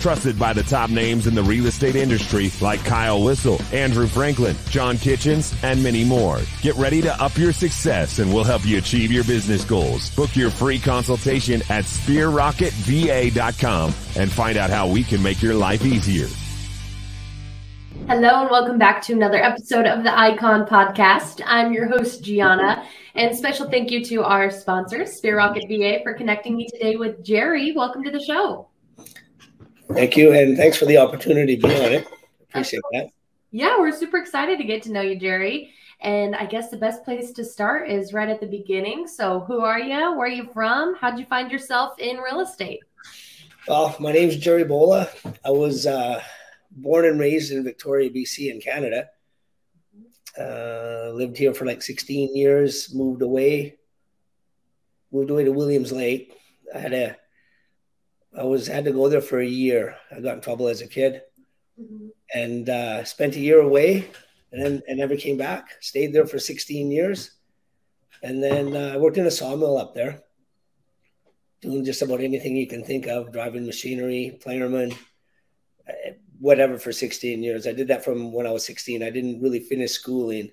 Trusted by the top names in the real estate industry like Kyle Whissel, Andrew Franklin, John Kitchens, and many more. Get ready to up your success and we'll help you achieve your business goals. Book your free consultation at sphererocketva.com and find out how we can make your life easier. Hello and welcome back to another episode of the Icon Podcast. I'm your host, Gianna, and special thank you to our sponsor, Sphere Rocket VA, for connecting me today with Jerry. Welcome to the show. Thank you, and thanks for the opportunity to be on it. Appreciate that. Yeah, we're super excited to get to know you, Jerry. And I guess the best place to start is right at the beginning. So, who are you? Where are you from? How'd you find yourself in real estate? Well, my name's Jerry Bola. I was uh, born and raised in Victoria, BC, in Canada. Uh, lived here for like 16 years. Moved away. Moved away to Williams Lake. I had a. I was had to go there for a year. I got in trouble as a kid, mm-hmm. and uh, spent a year away, and then and never came back. Stayed there for 16 years, and then uh, I worked in a sawmill up there, doing just about anything you can think of, driving machinery, planerman, whatever for 16 years. I did that from when I was 16. I didn't really finish schooling.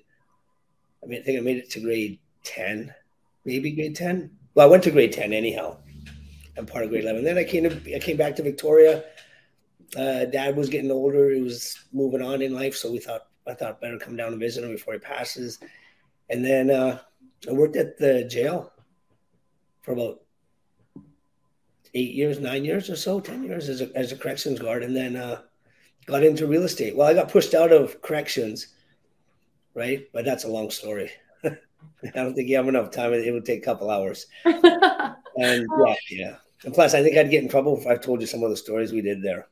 I mean, I think I made it to grade 10, maybe grade 10. Well, I went to grade 10 anyhow. I'm part of grade 11. Then I came to, I came back to Victoria. Uh, Dad was getting older. He was moving on in life, so we thought I thought better come down and visit him before he passes. And then uh, I worked at the jail for about eight years, nine years or so, ten years as a, as a corrections guard, and then uh, got into real estate. Well, I got pushed out of corrections, right? But that's a long story. I don't think you have enough time. It would take a couple hours. and yeah, yeah. And plus, I think I'd get in trouble if I told you some of the stories we did there.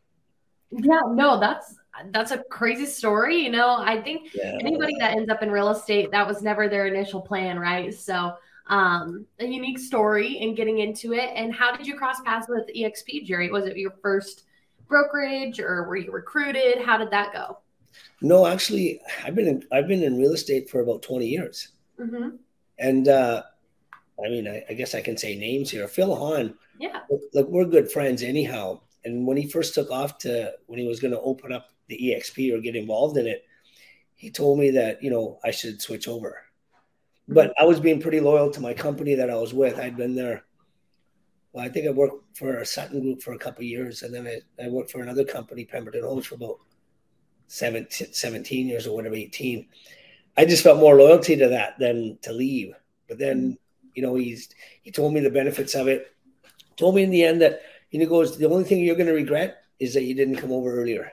Yeah, no, that's that's a crazy story. You know, I think yeah. anybody that ends up in real estate, that was never their initial plan, right? So, um, a unique story in getting into it. And how did you cross paths with EXP, Jerry? Was it your first brokerage or were you recruited? How did that go? No, actually, I've been in, I've been in real estate for about 20 years. Mm-hmm. And uh, I mean, I, I, guess I can say names here. Phil Hahn. Yeah. Look, look, we're good friends anyhow. And when he first took off to when he was going to open up the EXP or get involved in it, he told me that you know I should switch over. But I was being pretty loyal to my company that I was with. I'd been there well, I think I worked for a Sutton Group for a couple years, and then I, I worked for another company, Pemberton Holmes, for about 17, 17 years or whatever, 18. I just felt more loyalty to that than to leave. But then, mm-hmm. You know, he's he told me the benefits of it. Told me in the end that he goes, the only thing you're going to regret is that you didn't come over earlier.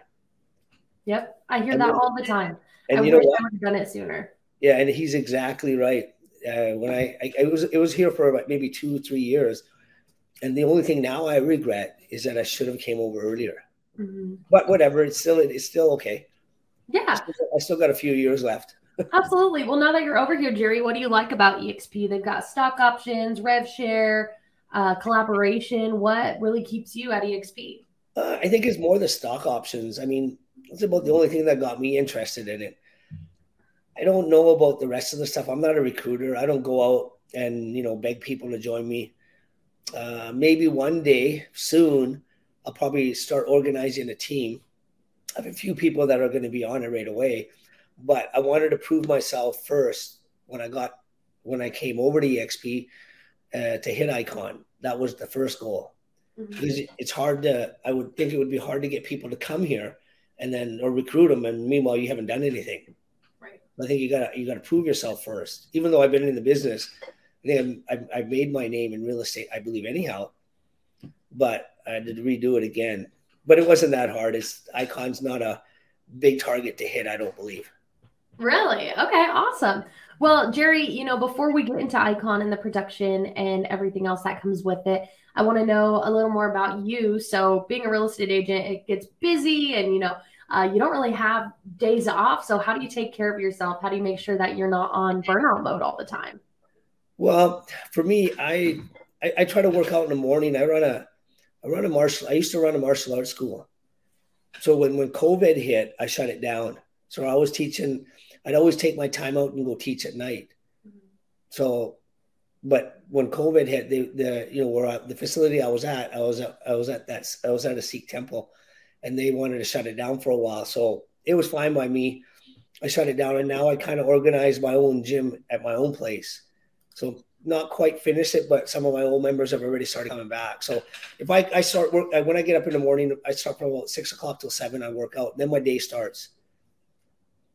Yep, I hear and that all the time. And I you know what? I would have done it sooner. Yeah, and he's exactly right. Uh, when I, I, I was it was here for about maybe two three years and the only thing now I regret is that I should have came over earlier. Mm-hmm. But whatever, it's still it's still okay. Yeah, I still, I still got a few years left. Absolutely. Well, now that you're over here, Jerry, what do you like about EXP? They've got stock options, rev share, uh, collaboration. What really keeps you at EXP? Uh, I think it's more the stock options. I mean, it's about the only thing that got me interested in it. I don't know about the rest of the stuff. I'm not a recruiter. I don't go out and you know beg people to join me. Uh, maybe one day soon, I'll probably start organizing a team. I have a few people that are going to be on it right away, but I wanted to prove myself first when I got when I came over to EXP uh, to hit Icon. That was the first goal mm-hmm. because it's hard to. I would think it would be hard to get people to come here and then or recruit them, and meanwhile you haven't done anything. Right. I think you gotta you gotta prove yourself first. Even though I've been in the business I think I've, I've made my name in real estate, I believe, anyhow. But I had to redo it again. But it wasn't that hard. It's Icon's not a big target to hit, I don't believe. Really? Okay, awesome. Well, Jerry, you know, before we get into Icon and the production and everything else that comes with it, I want to know a little more about you. So, being a real estate agent, it gets busy and, you know, uh, you don't really have days off. So, how do you take care of yourself? How do you make sure that you're not on burnout mode all the time? Well, for me, I, I, I try to work out in the morning. I run a I run a martial. I used to run a martial arts school. So when when COVID hit, I shut it down. So I was teaching. I'd always take my time out and go teach at night. So, but when COVID hit, the the you know where the facility I was at, I was at, I was at that I was at a Sikh temple, and they wanted to shut it down for a while. So it was fine by me. I shut it down, and now I kind of organize my own gym at my own place. So not quite finished it, but some of my old members have already started coming back. So if I, I start work when I get up in the morning, I start from about six o'clock till seven. I work out, then my day starts,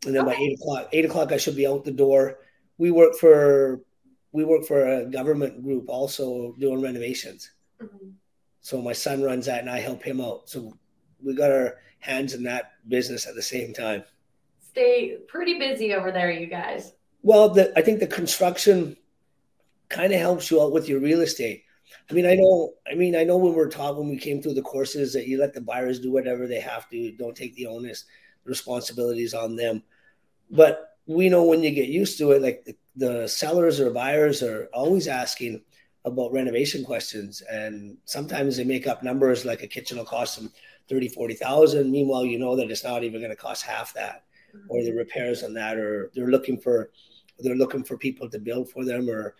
and then okay. by eight o'clock, eight o'clock I should be out the door. We work for we work for a government group also doing renovations. Mm-hmm. So my son runs that, and I help him out. So we got our hands in that business at the same time. Stay pretty busy over there, you guys. Well, the, I think the construction kind of helps you out with your real estate. I mean, I know. I mean, I know when we're taught when we came through the courses that you let the buyers do whatever they have to. Don't take the onus, responsibilities on them. But we know when you get used to it, like the, the sellers or buyers are always asking about renovation questions, and sometimes they make up numbers like a kitchen will cost them 30, 40,000. Meanwhile, you know that it's not even going to cost half that, or the repairs on that, or they're looking for they're looking for people to build for them, or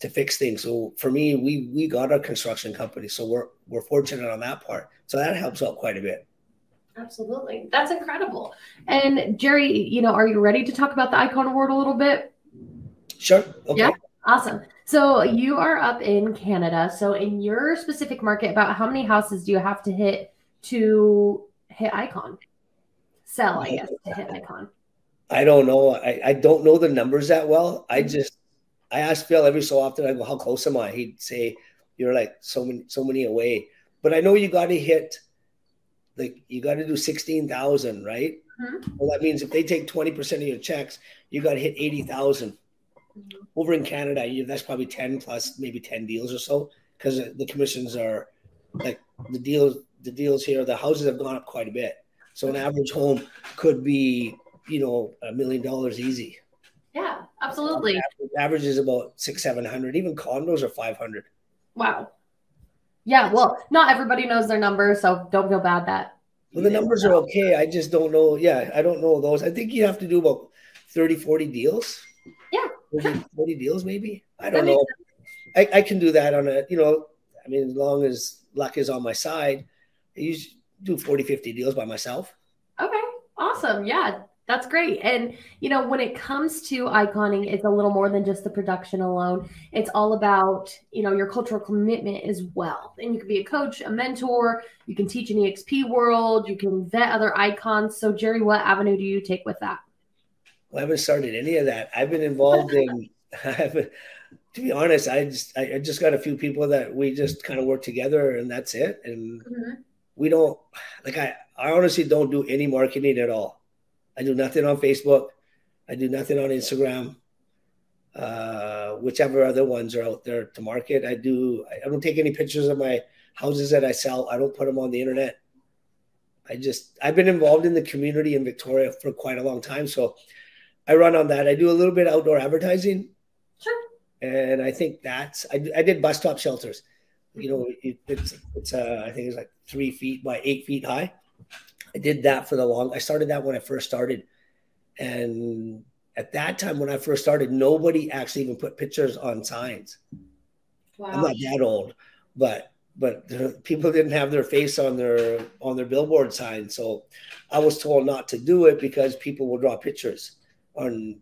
to fix things. So for me, we we got our construction company, so we're we're fortunate on that part. So that helps out quite a bit. Absolutely, that's incredible. And Jerry, you know, are you ready to talk about the Icon Award a little bit? Sure. Okay. Yeah. Awesome. So you are up in Canada. So in your specific market, about how many houses do you have to hit to hit Icon? Sell, I guess, to hit Icon. I don't know. I, I don't know the numbers that well. I mm-hmm. just I ask Phil every so often. I go, "How close am I?" He'd say, "You're like so many, so many away." But I know you got to hit, like you got to do sixteen thousand, right? Mm-hmm. Well, that means if they take twenty percent of your checks, you got to hit eighty thousand. Mm-hmm. Over in Canada, you, that's probably ten plus maybe ten deals or so because the commissions are like the deals. The deals here, the houses have gone up quite a bit. So an average home could be, you know, a million dollars easy. Yeah, absolutely. Average, average is about six, seven hundred. Even condos are five hundred. Wow. Yeah, well, not everybody knows their numbers, so don't feel bad that. Well, the numbers are okay. I just don't know. Yeah, I don't know those. I think you have to do about 30, 40 deals. Yeah. 30, 40 deals, maybe. I don't know. I, I can do that on a, you know, I mean, as long as luck is on my side, I usually do 40, 50 deals by myself. Okay. Awesome. Yeah. That's great. And, you know, when it comes to iconing, it's a little more than just the production alone. It's all about, you know, your cultural commitment as well. And you can be a coach, a mentor, you can teach in EXP world, you can vet other icons. So, Jerry, what avenue do you take with that? Well, I haven't started any of that. I've been involved in, to be honest, I just, I, just got a few people that we just kind of work together and that's it. And mm-hmm. we don't, like, I, I honestly don't do any marketing at all. I do nothing on Facebook. I do nothing on Instagram. Uh, whichever other ones are out there to market, I do. I don't take any pictures of my houses that I sell. I don't put them on the internet. I just I've been involved in the community in Victoria for quite a long time, so I run on that. I do a little bit outdoor advertising. Sure. And I think that's I, I did bus stop shelters. You know, it, it's it's uh, I think it's like three feet by eight feet high. I did that for the long. I started that when I first started, and at that time when I first started, nobody actually even put pictures on signs. Wow. I'm not that old, but but people didn't have their face on their on their billboard sign. So I was told not to do it because people will draw pictures on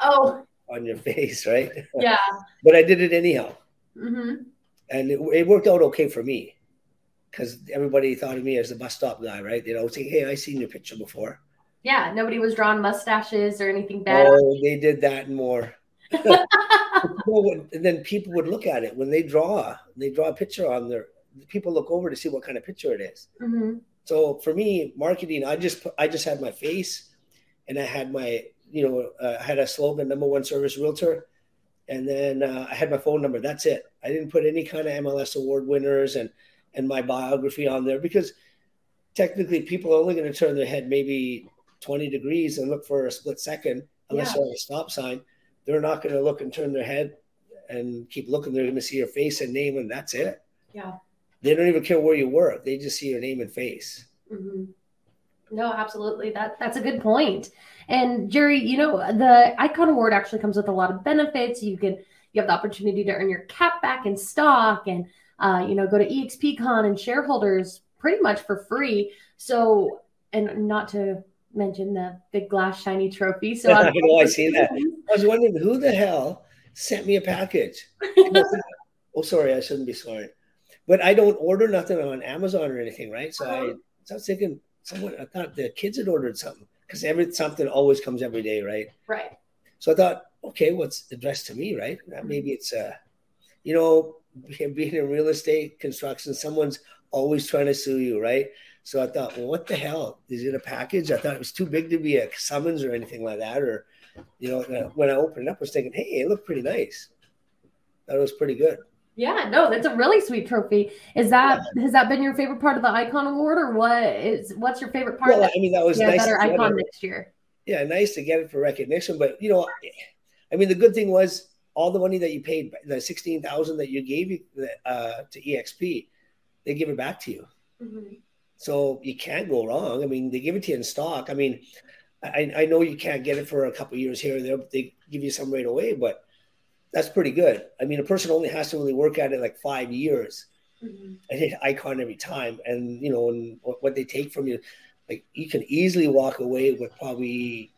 oh on your face, right? Yeah. but I did it anyhow, mm-hmm. and it, it worked out okay for me because everybody thought of me as the bus stop guy, right? They'd always say, "Hey, I seen your picture before." Yeah, nobody was drawing mustaches or anything bad. Oh, they did that and more. and then people would look at it when they draw. They draw a picture on their. People look over to see what kind of picture it is. Mm-hmm. So for me, marketing, I just I just had my face, and I had my you know uh, I had a slogan, number one service realtor, and then uh, I had my phone number. That's it. I didn't put any kind of MLS award winners and and my biography on there because technically people are only going to turn their head maybe 20 degrees and look for a split second unless yeah. they're a stop sign. They're not going to look and turn their head and keep looking, they're going to see your face and name, and that's it. Yeah. They don't even care where you work; they just see your name and face. Mm-hmm. No, absolutely. That that's a good point. And Jerry, you know, the Icon Award actually comes with a lot of benefits. You can you have the opportunity to earn your cap back in stock, and uh, you know, go to EXPCon and shareholders pretty much for free. So, and not to mention the big glass shiny trophy. So I know I see that. I was wondering who the hell sent me a package. oh, sorry, I shouldn't be sorry, but I don't order nothing on Amazon or anything, right? So I, so I was thinking someone. I thought the kids had ordered something because every something always comes every day, right? Right. So I thought, okay, what's well, addressed to me, right? Maybe it's uh, you know, being in real estate construction, someone's always trying to sue you, right? So I thought, well, what the hell? Is it a package? I thought it was too big to be a summons or anything like that. Or, you know, when I opened it up, I was thinking, hey, it looked pretty nice. That was pretty good. Yeah, no, that's a really sweet trophy. Is that yeah. has that been your favorite part of the Icon Award, or what is what's your favorite part? Well, I mean, that was yeah, nice better Icon next year. Yeah, nice to get it for recognition, but you know, I mean, the good thing was all the money that you paid, the sixteen thousand that you gave uh, to EXP, they give it back to you. Mm-hmm. So you can't go wrong. I mean, they give it to you in stock. I mean, I, I know you can't get it for a couple years here or there, but they give you some right away. But that's pretty good. I mean, a person only has to really work at it like five years mm-hmm. and hit icon every time. And you know, and what, what they take from you, like you can easily walk away with probably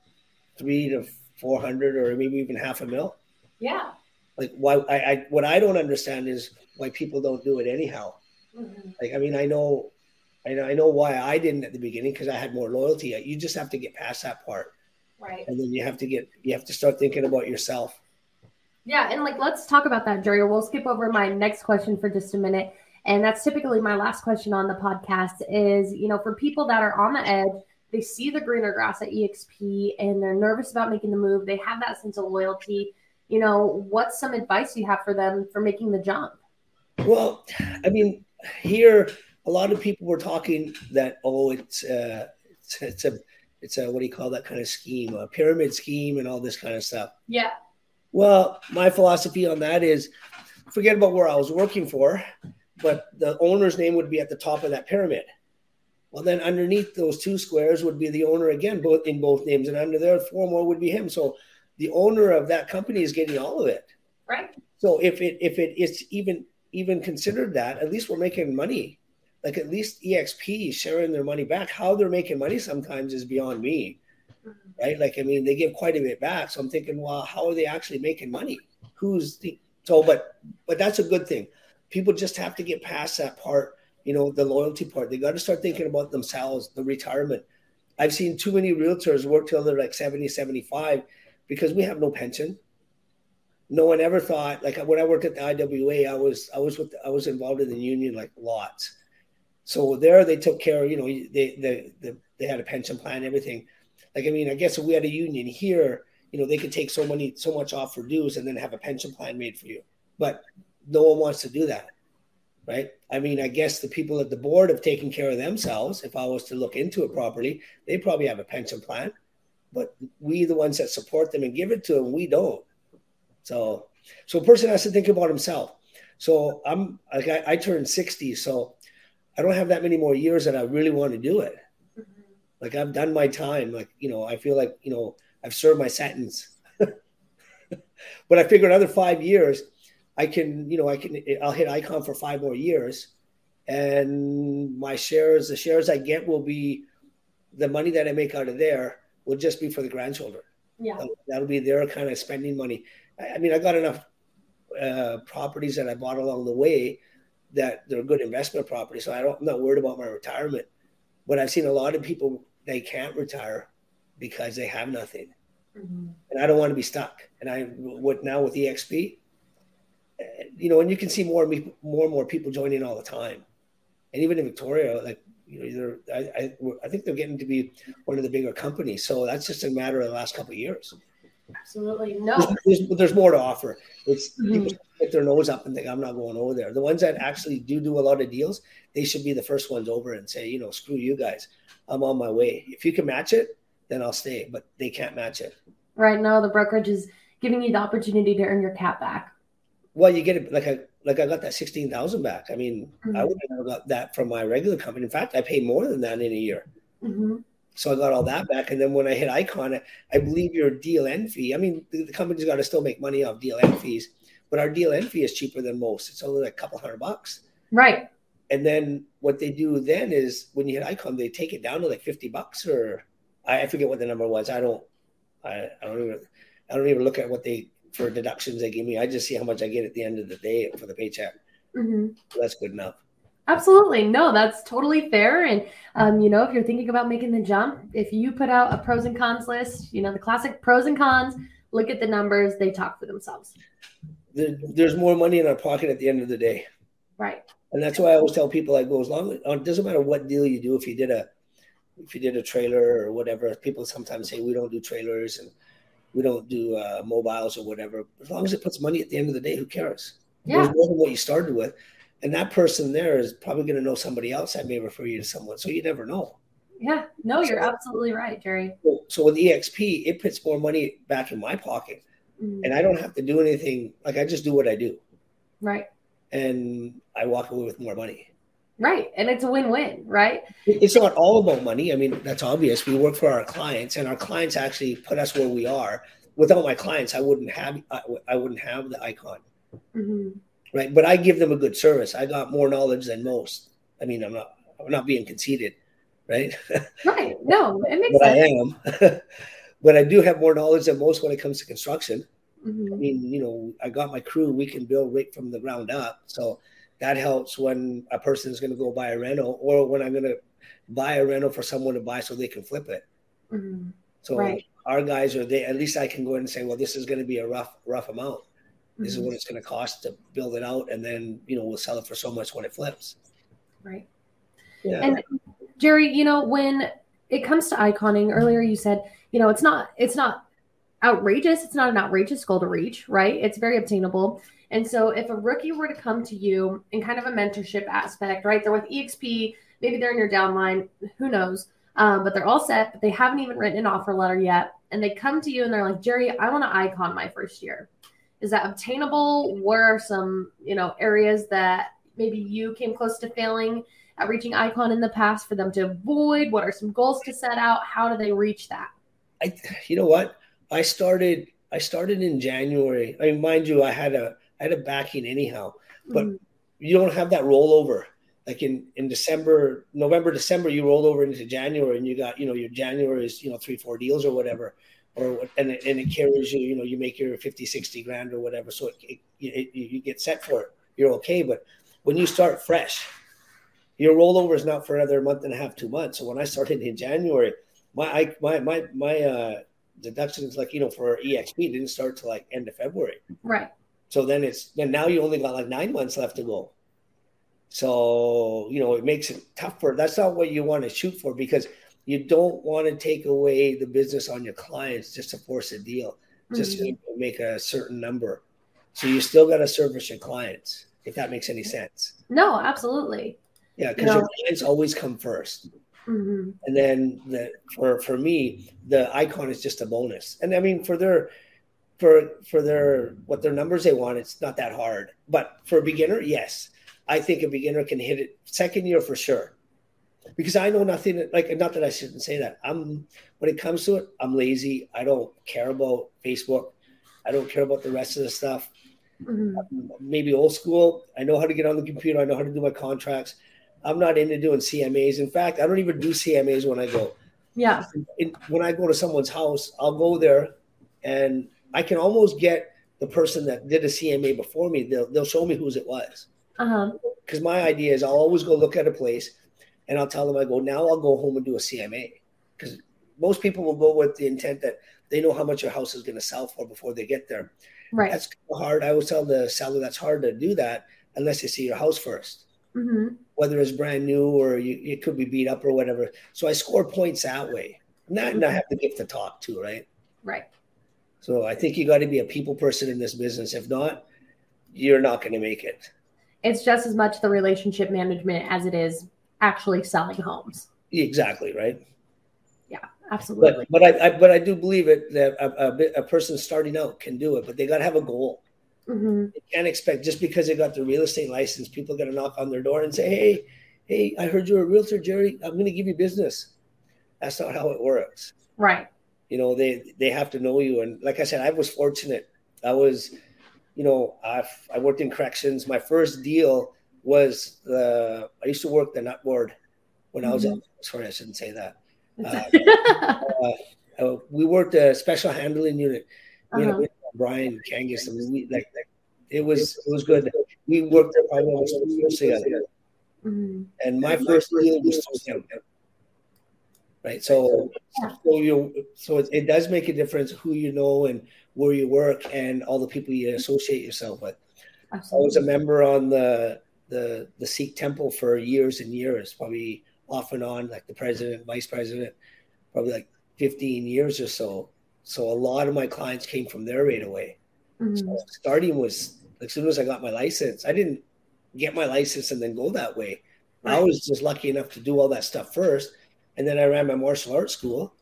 three to four hundred or maybe even half a mil. Yeah. Like why I, I what I don't understand is why people don't do it anyhow. Mm-hmm. Like I mean, I know I know, I know why I didn't at the beginning because I had more loyalty. You just have to get past that part. Right. And then you have to get, you have to start thinking about yourself. Yeah. And like, let's talk about that, Jerry. We'll skip over my next question for just a minute. And that's typically my last question on the podcast is, you know, for people that are on the edge, they see the greener grass at EXP and they're nervous about making the move. They have that sense of loyalty. You know, what's some advice you have for them for making the jump? Well, I mean, here, a lot of people were talking that oh it's uh, it's, it's a it's a what do you call that kind of scheme a pyramid scheme and all this kind of stuff. Yeah. Well my philosophy on that is forget about where i was working for but the owner's name would be at the top of that pyramid. Well then underneath those two squares would be the owner again both in both names and under there four more would be him. So the owner of that company is getting all of it. Right. So if it if it is even even considered that at least we're making money. Like at least exp sharing their money back. How they're making money sometimes is beyond me. Mm-hmm. right? Like i mean they give quite a bit back. So i'm thinking well how are they actually making money? Who's the so but but that's a good thing. People just have to get past that part you know the loyalty part. They got to start thinking about themselves the retirement. I've seen too many realtors work till they're like 70 75 because we have no pension no one ever thought like when i worked at the iwa i was i was with i was involved in the union like lots so there they took care you know, they, they, they, they had a pension plan, everything. Like, I mean, I guess if we had a union here, you know, they could take so many, so much off for dues and then have a pension plan made for you. But no one wants to do that. Right. I mean, I guess the people at the board have taken care of themselves. If I was to look into it properly, they probably have a pension plan, but we, the ones that support them and give it to them, we don't. So, so a person has to think about himself. So I'm like, I, I turned 60. So I don't have that many more years that I really want to do it. Mm-hmm. Like I've done my time. Like, you know, I feel like, you know, I've served my sentence. but I figure another five years, I can, you know, I can, I'll hit icon for five more years. And my shares, the shares I get will be the money that I make out of there will just be for the grandchildren. Yeah. That'll, that'll be their kind of spending money. I, I mean, I got enough uh, properties that I bought along the way that they're good investment properties. So I don't, I'm not worried about my retirement. But I've seen a lot of people they can't retire because they have nothing, mm-hmm. and I don't want to be stuck. And I what now with EXP, you know, and you can see more and more and more people joining all the time, and even in Victoria, like you know, I, I, I think they're getting to be one of the bigger companies. So that's just a matter of the last couple of years. Absolutely no. There's, there's, more to offer. It's mm-hmm. people put their nose up and think I'm not going over there. The ones that actually do do a lot of deals, they should be the first ones over and say, you know, screw you guys. I'm on my way. If you can match it, then I'll stay. But they can't match it. Right now, the brokerage is giving you the opportunity to earn your cap back. Well, you get it like I like I got that sixteen thousand back. I mean, Mhm. I would have got that from my regular company. In fact, I paid more than that in a year. hmm So I got all that back. And then when I hit Icon, I- I believe your DLN fee. I mean, the, the company's got to still make money off DLN fees, but our DLN fee is cheaper than most. It's only like a couple hundred bucks. Right. And then what they do then is when you hit Icon, they take it down to like fifty bucks, or I, I forget what the number was. I don't, I, I don't even, I don't even look at what they for deductions they give me. I just see how much I get at the end of the day for the paycheck. hmm That's good enough. Absolutely. No, that's totally fair. And, um, you know, if you're thinking about making the jump, if you put out a pros and cons list, you know, the classic pros and cons, look at the numbers, they talk for themselves. There, there's more money in our pocket at the end of the day. Right. And that's why I always tell people I go as long uh, it doesn't matter what deal you do. If you did a if you did a trailer or whatever, people sometimes say we don't do trailers and we don't do uh, mobiles or whatever. As long as it puts money at the end of the day, who cares? Yeah. more than what you started with, and that person there is probably going to know somebody else that may refer you to someone. So you never know. Yeah. No, you're absolutely right, Jerry. So, so with EXP, it puts more money back in my pocket, Mhm. and I don't have to do anything. Like I just do what I do, Right. and I walk away with more money. Right. And it's a win win, right? It's not all about money. I mean, that's obvious. We work for our clients, and our clients actually put us where we are. Without my clients, I wouldn't have I, I wouldn't have the icon, hmm right? But I give them a good service. I got more knowledge than most. I mean, I'm not I'm not being conceited, right? Right. No, it makes but I sense. am. but I do have more knowledge than most when it comes to construction. I Mhm. mean, you know, I got my crew. We can build right from the ground up, so that helps when a person is going to go buy a rental, or when I'm going to buy a rental for someone to buy so they can flip it. Mhm. So Right. our guys are there. At least I can go in and say, well, this is going to be a rough, rough amount. This is Mhm. what it's going to cost to build it out, and then you know we'll sell it for so much when it flips. Right. Yeah, And Jerry, you know, when it comes to iconing, earlier you said, you know, it's not it's not outrageous. It's not an outrageous goal to reach, right? It's very obtainable. And so if a rookie were to come to you in kind of a mentorship aspect, right? They're with EXP, maybe they're in your downline, who knows? Um, but they're all set, but they haven't even written an offer letter yet. And they come to you and they're like, Jerry, I want to icon my first year. Is that obtainable? What are some, you know, areas that maybe you came close to failing at reaching icon in the past for them to avoid? What are some goals to set out? How do they reach that? I, you know what? I started. I started in January. I mean, mind you, I had a I had a backing anyhow, but Mhm. you don't have that rollover. Like in in December, November, December, you roll over into January, and you got you know your January is you know three four deals or whatever, or and it, and it carries you. You know you make your 50, 60 grand or whatever, so it, it, it, you get set for it. You're okay, but when you start fresh, your rollover is not for another month and a half, two months. So when I started in January, my I, my my my uh, deductions, like you know, for EXP didn't start till like end of February. right. So then it's then now you only got like nine months left to go. So you know it makes it tougher. That's not what you want to shoot for because you don't want to take away the business on your clients just to force a deal, just Mhm. to make a certain number. So you still got to service your clients, if that makes any sense. No, absolutely. Yeah, because your clients always come first. Hmm and then the for for me the icon is just a bonus. And i mean for their for for their what their numbers they want it's not that hard. But for a beginner yes. I think a beginner can hit it second year for sure. Because i know nothing like not that i shouldn't say that. I'm when it comes to it i'm lazy. I don't care about facebook. I don't care about the rest of the stuff. Hmm maybe old school. I know how to get on the computer. I know how to do my contracts. I'm not into doing CMAs. In fact, I don't even do CMAs when I go. Yeah. In, when I go to someone's house, I'll go there and I can almost get the person that did a CMA before me. They'll, they'll show me whose it was. Uh huh. Because my idea is I'll always go look at a place and I'll tell them, I go, now I'll go home and do a CMA. Because most people will go with the intent that they know how much your house is going to sell for before they get there. Right. That's hard. I always tell the seller that's hard to do that unless they see your house first, hmm whether it's brand new or you, it could be beat up or whatever. So I score points that way. Not, and I have the gift to talk to, right? Right. So I think you got to be a people person in this business. If not, you're not going to make it. It's just as much the relationship management as it is actually selling homes. Exactly, right? Yeah, absolutely. But but I, I but I do believe it that a, a, a person starting out can do it, but they got to have a goal. Mm-hmm. You can't expect just because they got the real estate license, people going to knock on their door and say, "Hey, hey, I heard you're a realtor, Jerry. I'm going to give you business." That's not how it works. Right. You know, they they have to know you, and like I said, I was fortunate. I was, you know, I I worked in corrections. My first deal was the I used to work the nut board when mm-hmm. I was. At, mm-hmm. sorry, I shouldn't say that. Uh, uh, uh, we worked a special handling unit. You uh-huh. know, Brian Kangas, and we like, like it was it was good. We worked probably almost two years together. Mm-hmm. And my first deal was him. Right. So so you so it, it does make a difference who you know and where you work and all the people you associate yourself with. Absolutely. I was a member on the the the Sikh temple for years and years, probably off and on, like the president, vice president, probably like 15 years or so. So a lot of my clients came from there right away. Mm-hmm. So starting was as soon as I got my license, I didn't get my license and then go that way. Right. I was just lucky enough to do all that stuff first. And then I ran my martial arts school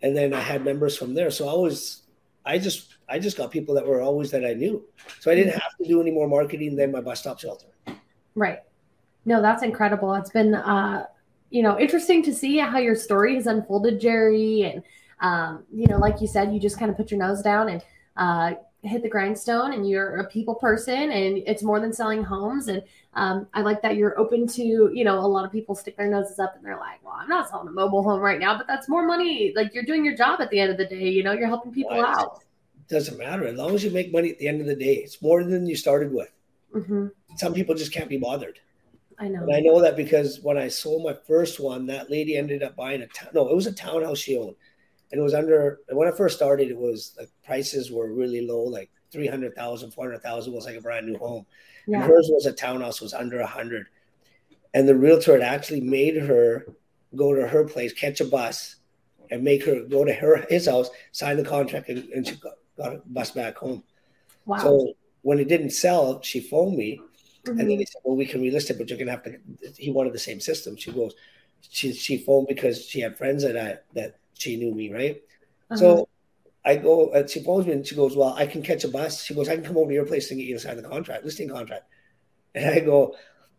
and then I had members from there. So I was, I just, I just got people that were always that I knew. So I didn't mm-hmm. have to do any more marketing than my bus stop shelter. Right. No, that's incredible. It's been, uh, you know, interesting to see how your story has unfolded, Jerry, and um, you know, like you said, you just kind of put your nose down and uh, hit the grindstone and you're a people person and it's more than selling homes. And um, I like that you're open to, you know, a lot of people stick their noses up and they're like, well, I'm not selling a mobile home right now, but that's more money. Like you're doing your job at the end of the day, you know, you're helping people well, out. Doesn't matter. As long as you make money at the end of the day, it's more than you started with. Mm-hmm. Some people just can't be bothered. I know. And I know that because when I sold my first one, that lady ended up buying a town. No, it was a townhouse she owned and it was under when I first started, it was like prices were really low, like 300,000, 400,000 was like a brand new home. Yeah. And hers was a townhouse, was under a hundred. And the realtor had actually made her go to her place, catch a bus, and make her go to her his house, sign the contract, and, and she got, got a bus back home. Wow. So when it didn't sell, she phoned me, mm-hmm. and then mm-hmm. he said, "Well, we can relist it, but you're gonna have to." He wanted the same system. She goes, she she phoned because she had friends that I that she knew me, right? Uh-huh. So I go, and she phones me and she goes, Well, I can catch a bus. She goes, I can come over to your place and get you to sign the contract, listing contract. And I go,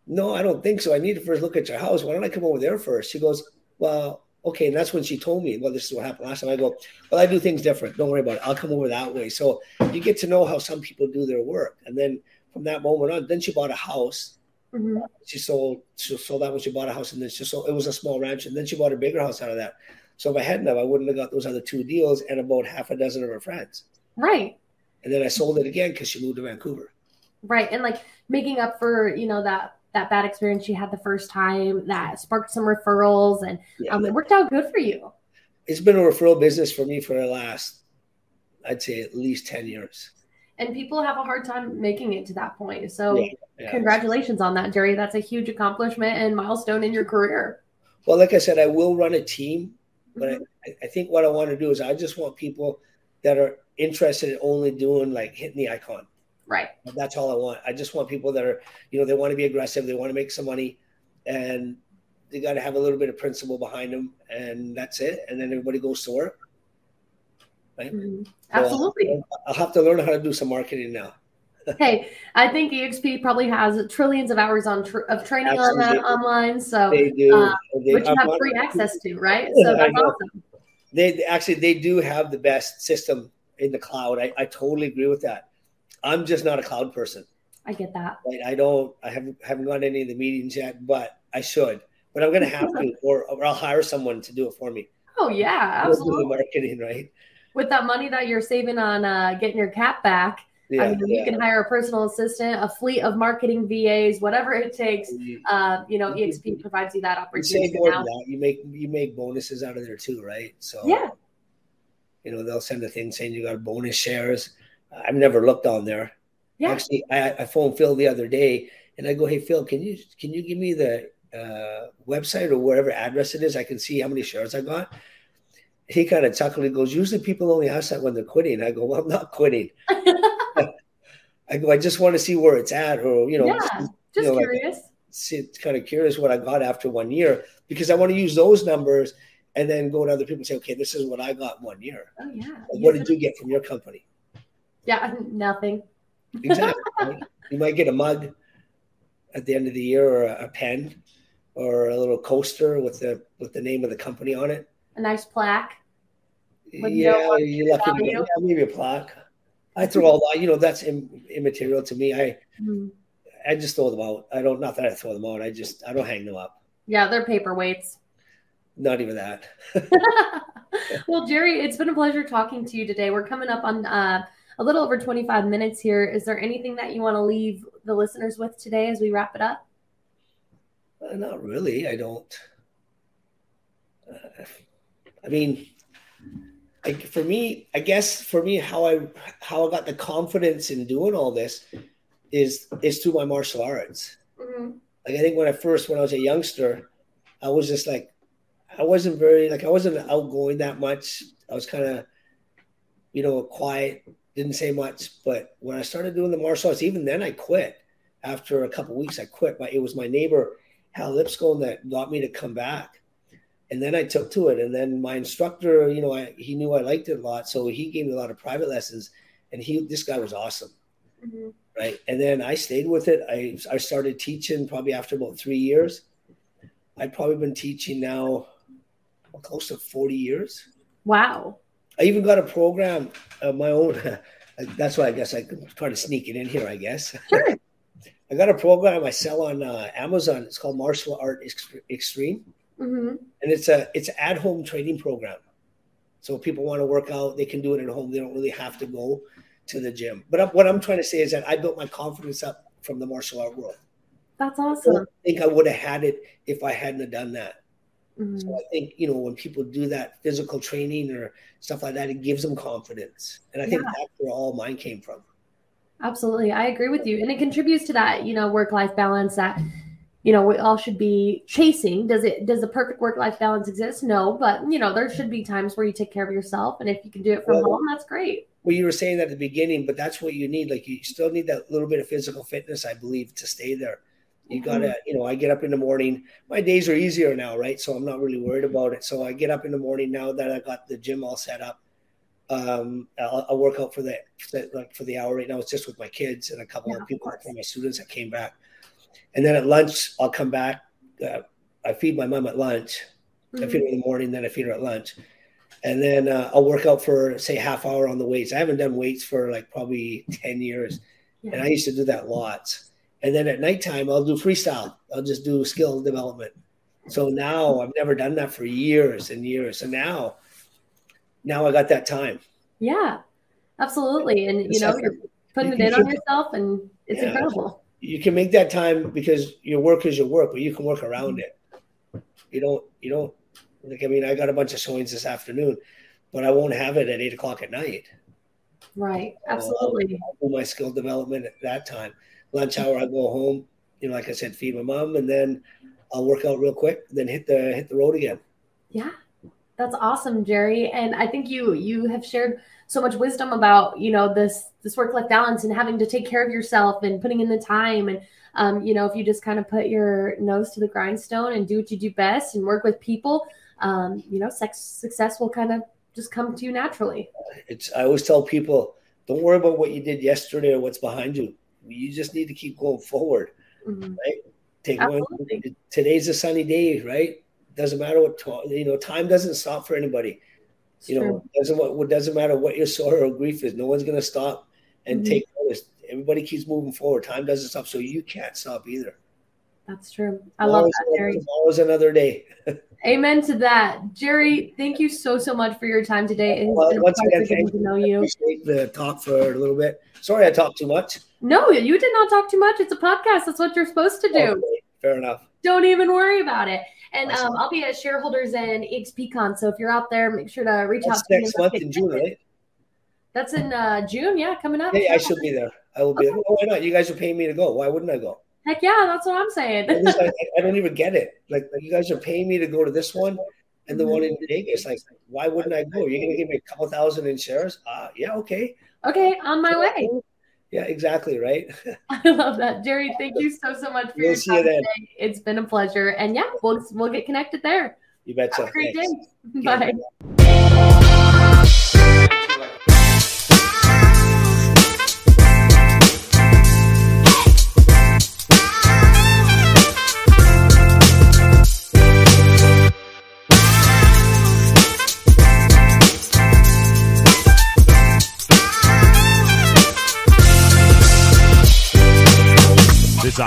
No, I don't think so. I need to first look at your house. Why don't I come over there first? She goes, Well, okay. And that's when she told me, Well, this is what happened last time. I go, Well, I do things different. Don't worry about it. I'll come over that way. So you get to know how some people do their work. And then from that moment on, then she bought a house. Mm-hmm. She sold, she sold that when she bought a house, and then she sold. It was a small ranch, and then she bought a bigger house out of that. So if I hadn't have, I wouldn't have got those other two deals and about half a dozen of her friends. Right. And then I sold it again because she moved to Vancouver. Right. And like making up for, you know, that that bad experience she had the first time that sparked some referrals and yeah. um, it worked out good for you. It's been a referral business for me for the last, I'd say at least 10 years. And people have a hard time making it to that point. So yeah, yeah. congratulations on that, Jerry. That's a huge accomplishment and milestone in your career. Well, like I said, I will run a team but mm-hmm. I, I think what I want to do is I just want people that are interested in only doing like hitting the icon. Right. That's all I want. I just want people that are, you know, they want to be aggressive, they want to make some money, and they got to have a little bit of principle behind them, and that's it. And then everybody goes to work. Right. Mm-hmm. Absolutely. So I'll, I'll have to learn how to do some marketing now hey, I think EXP probably has trillions of hours on tr- of training Absolutely. on that online. So they do, uh, they, which you have free access to, right? So that's awesome. They actually they do have the best system in the cloud. I, I totally agree with that. I'm just not a cloud person. I get that. Right? I don't. I haven't haven't gone to any of the meetings yet, but I should. But I'm going to have to, or, or I'll hire someone to do it for me. Oh yeah, absolutely. marketing, right? With that money that you're saving on uh, getting your cap back, yeah, I mean, yeah. you can hire a personal assistant, a fleet of marketing VAs, whatever it takes. Uh, you know, EXP provides you that opportunity. You, that. you make you make bonuses out of there too, right? So yeah, you know they'll send a thing saying you got bonus shares. I've never looked on there. Yeah. Actually, I, I phoned Phil the other day and I go, "Hey Phil, can you can you give me the uh, website or whatever address it is? I can see how many shares I got." He kind of chuckled. He goes, "Usually people only ask that when they're quitting." I go, "Well, I'm not quitting." I go, I just want to see where it's at, or you know, yeah, just you know, curious. Like, see, kind of curious what I got after one year because I want to use those numbers and then go to other people and say, okay, this is what I got one year. Oh yeah. Like, what did you get from your company? Yeah, nothing. Exactly. you might get a mug at the end of the year or a, a pen or a little coaster with the with the name of the company on it. A nice plaque. Yeah, you're lucky yeah, maybe a plaque. I throw all that. You know, that's Im- immaterial to me. I mm-hmm. I just throw them out. I don't. Not that I throw them out. I just I don't hang them up. Yeah, they're paperweights. Not even that. well, Jerry, it's been a pleasure talking to you today. We're coming up on uh, a little over 25 minutes here. Is there anything that you want to leave the listeners with today as we wrap it up? Uh, not really. I don't. Uh, I mean, like for me, I guess for me, how I how I got the confidence in doing all this is is through my martial arts. Mm-hmm. Like I think when I first when I was a youngster, I was just like I wasn't very like I wasn't outgoing that much. I was kind of you know quiet, didn't say much. But when I started doing the martial arts, even then I quit. After a couple weeks, I quit. But it was my neighbor Hal Lipscomb that got me to come back and then I took to it. And then my instructor, you know, I, he knew I liked it a lot, so he gave me a lot of private lessons. And he, this guy was awesome, mm-hmm. right? And then I stayed with it. I I started teaching probably after about three years. I've probably been teaching now close to forty years. Wow! I even got a program of my own. That's why I guess I could try to sneak it in here. I guess. Sure. I got a program I sell on uh, Amazon. It's called Martial Art Extreme Mm-hmm. And it's a it's at home training program. So people want to work out, they can do it at home. They don't really have to go to the gym. But what I'm trying to say is that I built my confidence up from the martial art world. That's awesome. I think I would have had it if I hadn't have done that. Mm-hmm. So I think you know when people do that physical training or stuff like that, it gives them confidence, and I think yeah. that's where all mine came from. Absolutely, I agree with you, and it contributes to that you know work life balance that you know we all should be chasing. Does it does the perfect work life balance exist? No but you know there should be times where you take care of yourself and if you can do it from well, home that's great. well you were saying at the beginning but that's what you need. Like you still need that little bit of physical fitness i believe to stay there. You mm-hmm. gotta you know i get up in the morning. My days are easier now right? So i'm not really worried about it. So i get up in the morning now that i got the gym all set up. Um, I'll, I'll, work out for the, like for the hour right now. It's just with my kids and a couple yeah, of people from my students that came back. And then at lunch, I'll come back. Uh, I feed my mom at lunch. Mm-hmm. I feed her in the morning, then I feed her at lunch. And then uh, I'll work out for, say, half hour on the weights. I haven't done weights for like probably 10 years. Yeah. And I used to do that lots. And then at nighttime, I'll do freestyle. I'll just do skill development. So now I've never done that for years and years. So now, now I got that time. Yeah, absolutely. And you know, you're putting it in on yourself, and it's yeah. incredible you can make that time because your work is your work, but you can work around it. You don't, you don't like, I mean, I got a bunch of showings this afternoon, but I won't have it at eight o'clock at night. Right. Absolutely. Do my skill development at that time. Lunch hour, I go home, you know, like I said, feed my mom and then I'll work out real quick, then hit the, hit the road again. Yeah. That's awesome, Jerry. And I think you, you have shared so much wisdom about you know this this work life balance and having to take care of yourself and putting in the time and um, you know if you just kind of put your nose to the grindstone and do what you do best and work with people um, you know sex, success will kind of just come to you naturally. It's i always tell people don't worry about what you did yesterday or what's behind you. You just need to keep going forward mm-hmm. right? Take one today's a sunny day right? Doesn't matter what you know time doesn't stop for anybody it's you know, doesn't what doesn't matter what your sorrow or grief is. No one's going to stop and mm-hmm. take notice. Everybody keeps moving forward. Time doesn't stop, so you can't stop either. That's true. I love that, Jerry. Tomorrow's another day. Amen to that, Jerry. Thank you so so much for your time today. It's well, once again, thank to know you. Appreciate the talk for a little bit. Sorry, I talked too much. No, you did not talk too much. It's a podcast. That's what you're supposed to do. Okay, fair enough. Don't even worry about it. And um, I'll be at shareholders and EXPCon. So if you're out there, make sure to reach That's out to next month in June, right? That's in uh, June. Yeah, coming up. Hey, I should be there. I will be. Okay. Oh, why not? You guys are paying me to go. Why wouldn't I go? Heck yeah, that's what I'm saying. I, I, don't even get it. Like, like, you guys are paying me to go to this one and the mm-hmm. one in Vegas. Like, why wouldn't I go? You're gonna give me a couple thousand in shares? Uh, yeah, okay. Okay, on my way. Yeah, exactly. Right. I love that, Jerry. Thank you so so much for we'll your time you today. It's been a pleasure, and yeah, we'll we'll get connected there. You betcha. Have a great Thanks. day. Bye.